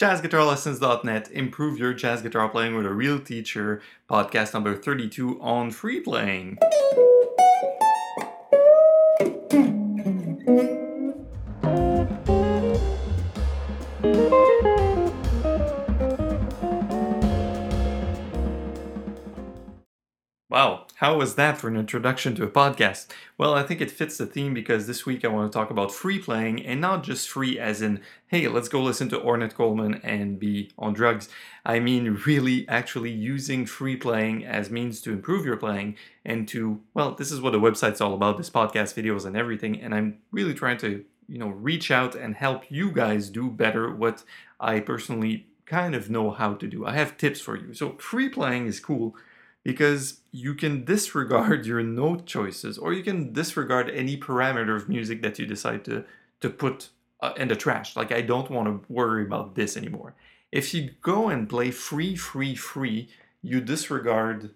jazzguitarlessons.net. Improve your jazz guitar playing with a real teacher. Podcast number 32 on free playing. How was that for an introduction to a podcast? Well, I think it fits the theme because this week I want to talk about free playing and not just free as in, hey, let's go listen to Ornette Coleman and be on drugs. I mean, really actually using free playing as means to improve your playing and to, well, this is what the website's all about, this podcast, videos, and everything. And I'm really trying to, you know, reach out and help you guys do better what I personally kind of know how to do. I have tips for you. So, free playing is cool because you can disregard your note choices or you can disregard any parameter of music that you decide to to put uh, in the trash. Like i don't want to worry about this anymore. If you go and play free free free you disregard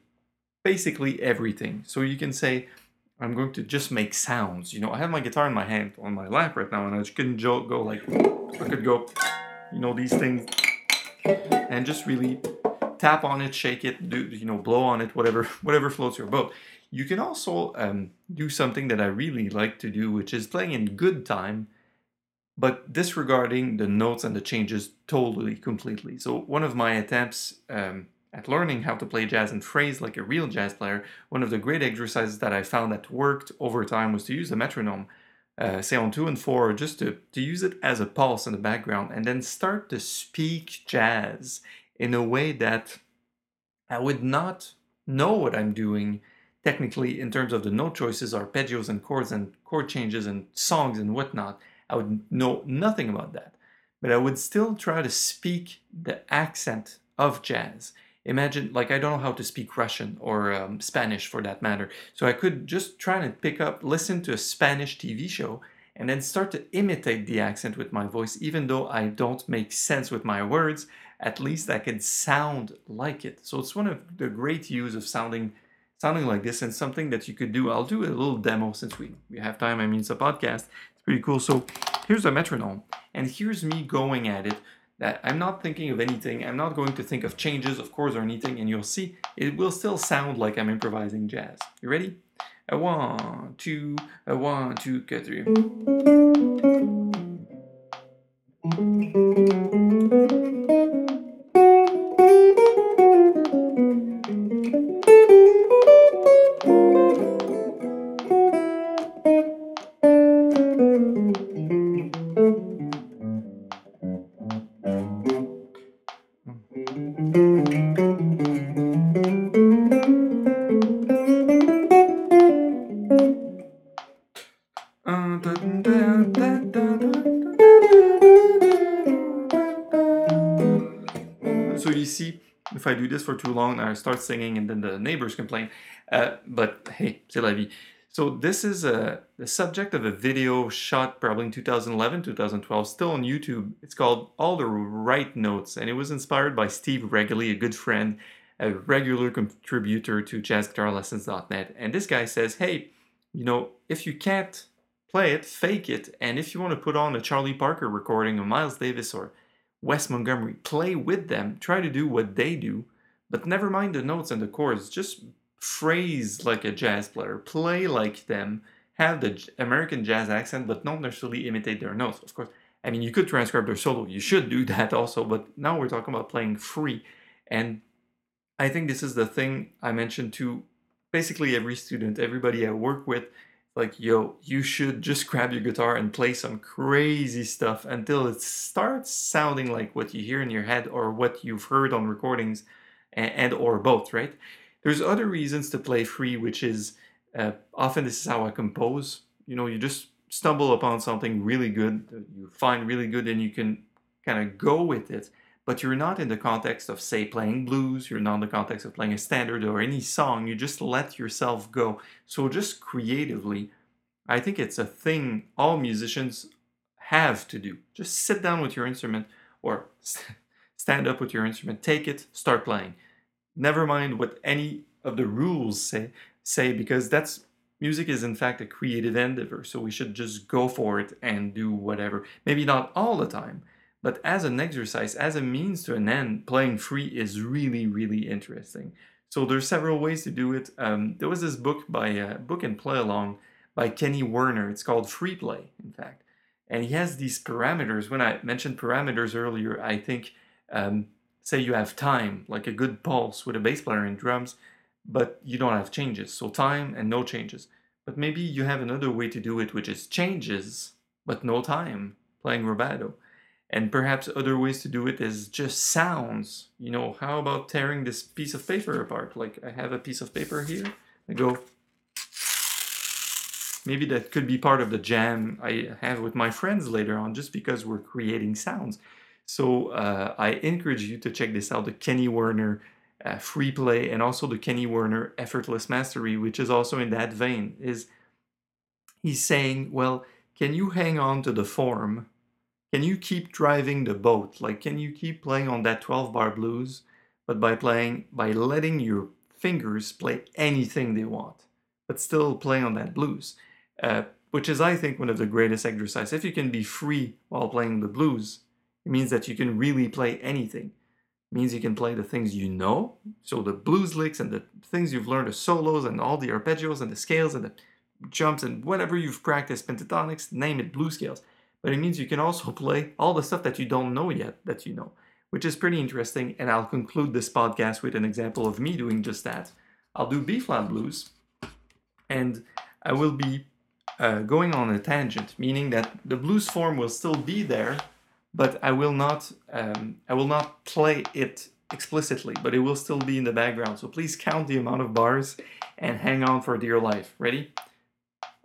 basically everything. So you can say i'm going to just make sounds. You know i have my guitar in my hand on my lap right now and i just couldn't go like i could go you know these things and just really tap on it, shake it, do you know, blow on it, whatever whatever floats your boat. You can also um, do something that I really like to do, which is playing in good time, but disregarding the notes and the changes totally, completely. So one of my attempts um, at learning how to play jazz and phrase like a real jazz player, one of the great exercises that I found that worked over time was to use a metronome. Uh, say on two and four, just to, to use it as a pulse in the background, and then start to speak jazz in a way that I would not know what I'm doing technically in terms of the note choices, arpeggios and chords and chord changes and songs and whatnot. I would know nothing about that. But I would still try to speak the accent of jazz. Imagine, like, I don't know how to speak Russian or um, Spanish for that matter. So I could just try to pick up, listen to a Spanish TV show, and then start to imitate the accent with my voice, even though I don't make sense with my words at least I can sound like it. So it's one of the great use of sounding sounding like this and something that you could do. I'll do a little demo since we, we have time. I mean, it's a podcast. It's pretty cool. So here's a metronome, and here's me going at it. That I'm not thinking of anything. I'm not going to think of changes, of course, or anything. And you'll see it will still sound like I'm improvising jazz. You ready? A one, two, a one, two, three. If I do this for too long, I start singing and then the neighbors complain. Uh, but hey, c'est la vie. So this is a, the subject of a video shot probably in 2011, 2012, still on YouTube. It's called All the Right Notes, and it was inspired by Steve Regoli, a good friend, a regular contributor to jazzguitarlessons.net. And this guy says, hey, you know, if you can't play it, fake it. And if you want to put on a Charlie Parker recording of Miles Davis or Wes Montgomery, play with them, try to do what they do, but never mind the notes and the chords. Just phrase like a jazz player, play like them, have the American jazz accent, but not necessarily imitate their notes. Of course, I mean, you could transcribe their solo, you should do that also, but now we're talking about playing free. And I think this is the thing I mentioned to basically every student, everybody I work with. Like, yo, you should just grab your guitar and play some crazy stuff until it starts sounding like what you hear in your head or what you've heard on recordings and, and or both, right? There's other reasons to play free, which is uh, often this is how I compose. You know, you just stumble upon something really good, you find really good, and you can kind of go with it but you're not in the context of, say, playing blues, you're not in the context of playing a standard or any song, you just let yourself go. So, just creatively, I think it's a thing all musicians have to do. Just sit down with your instrument or stand up with your instrument, take it, start playing. Never mind what any of the rules say, say because that's music is in fact a creative endeavor, so we should just go for it and do whatever. Maybe not all the time, But as an exercise, as a means to an end, playing free is really, really interesting. So there's several ways to do it. Um, there was this book by uh, book and play along by Kenny Werner. It's called Free Play, in fact, and he has these parameters. When I mentioned parameters earlier, I think um, say you have time, like a good pulse with a bass player and drums, but you don't have changes. So time and no changes. But maybe you have another way to do it, which is changes but no time playing rubato. And perhaps other ways to do it is just sounds. You know, how about tearing this piece of paper apart? Like I have a piece of paper here. I go. Maybe that could be part of the jam I have with my friends later on, just because we're creating sounds. So uh, I encourage you to check this out the Kenny Werner uh, free play and also the Kenny Werner effortless mastery, which is also in that vein. Is he's saying, well, can you hang on to the form can you keep driving the boat? Like, can you keep playing on that 12 bar blues, but by playing, by letting your fingers play anything they want, but still playing on that blues? Uh, which is, I think, one of the greatest exercises. If you can be free while playing the blues, it means that you can really play anything. It means you can play the things you know, so the blues licks and the things you've learned, the solos and all the arpeggios and the scales and the jumps and whatever you've practiced, pentatonics, name it, blues scales but it means you can also play all the stuff that you don't know yet that you know, which is pretty interesting. And I'll conclude this podcast with an example of me doing just that. I'll do B flat blues, and I will be uh, going on a tangent, meaning that the blues form will still be there, but I will not um, I will not play it explicitly, but it will still be in the background. So please count the amount of bars and hang on for dear life. Ready?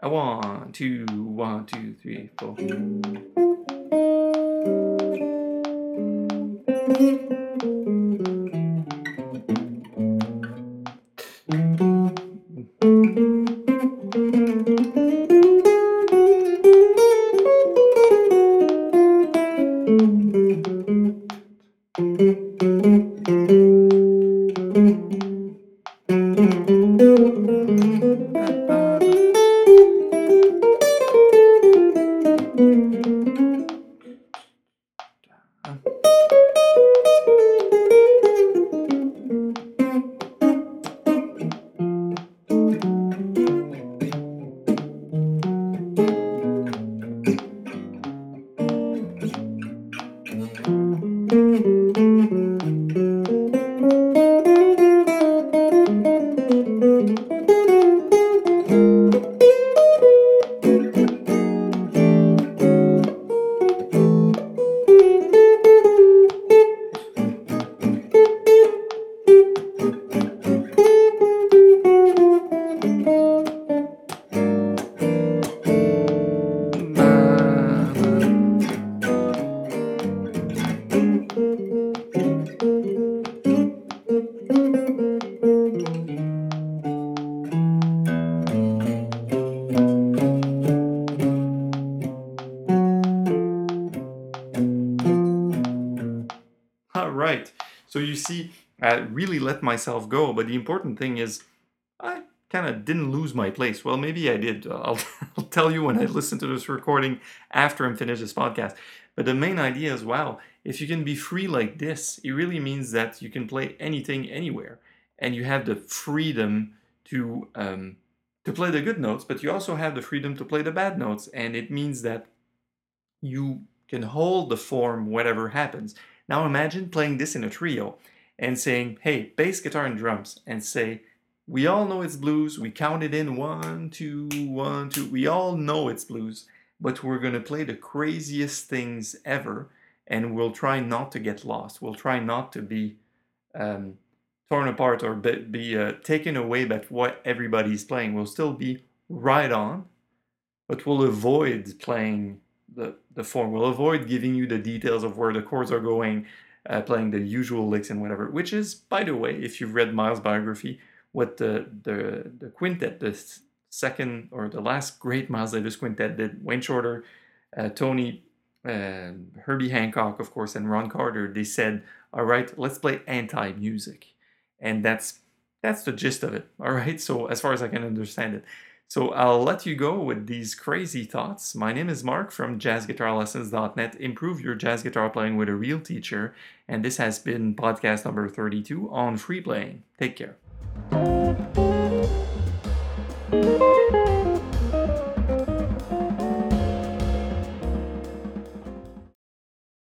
A one, two, one, two, three, four. So you see, I really let myself go. But the important thing is, I kind of didn't lose my place. Well, maybe I did. I'll, I'll, tell you when I listen to this recording after I'm finished this podcast. But the main idea is wow, if you can be free like this, it really means that you can play anything anywhere. And you have the freedom to. Um, to play the good notes, but you also have the freedom to play the bad notes. And it means that you can hold the form whatever happens. Now imagine playing this in a trio and saying, hey, bass, guitar, and drums, and say, we all know it's blues. We count it in one, two, one, two. We all know it's blues, but we're going to play the craziest things ever, and we'll try not to get lost. We'll try not to be um, torn apart or be, be uh, taken away by what everybody's playing. We'll still be right on, but we'll avoid playing the, the form. We'll avoid giving you the details of where the chords are going, uh, playing the usual licks and whatever, which is, by the way, if you've read Miles' biography, what the, the, the quintet, the second or the last great Miles Davis quintet did, Wayne Shorter, uh, Tony, uh, Herbie Hancock, of course, and Ron Carter, they said, all right, let's play anti-music. And that's that's the gist of it, all right? So as far as I can understand it. So I'll let you go with these crazy thoughts. My name is Mark from jazzguitarlessons.net. Improve your jazz guitar playing with a real teacher. And this has been podcast number 32 on free playing. Take care.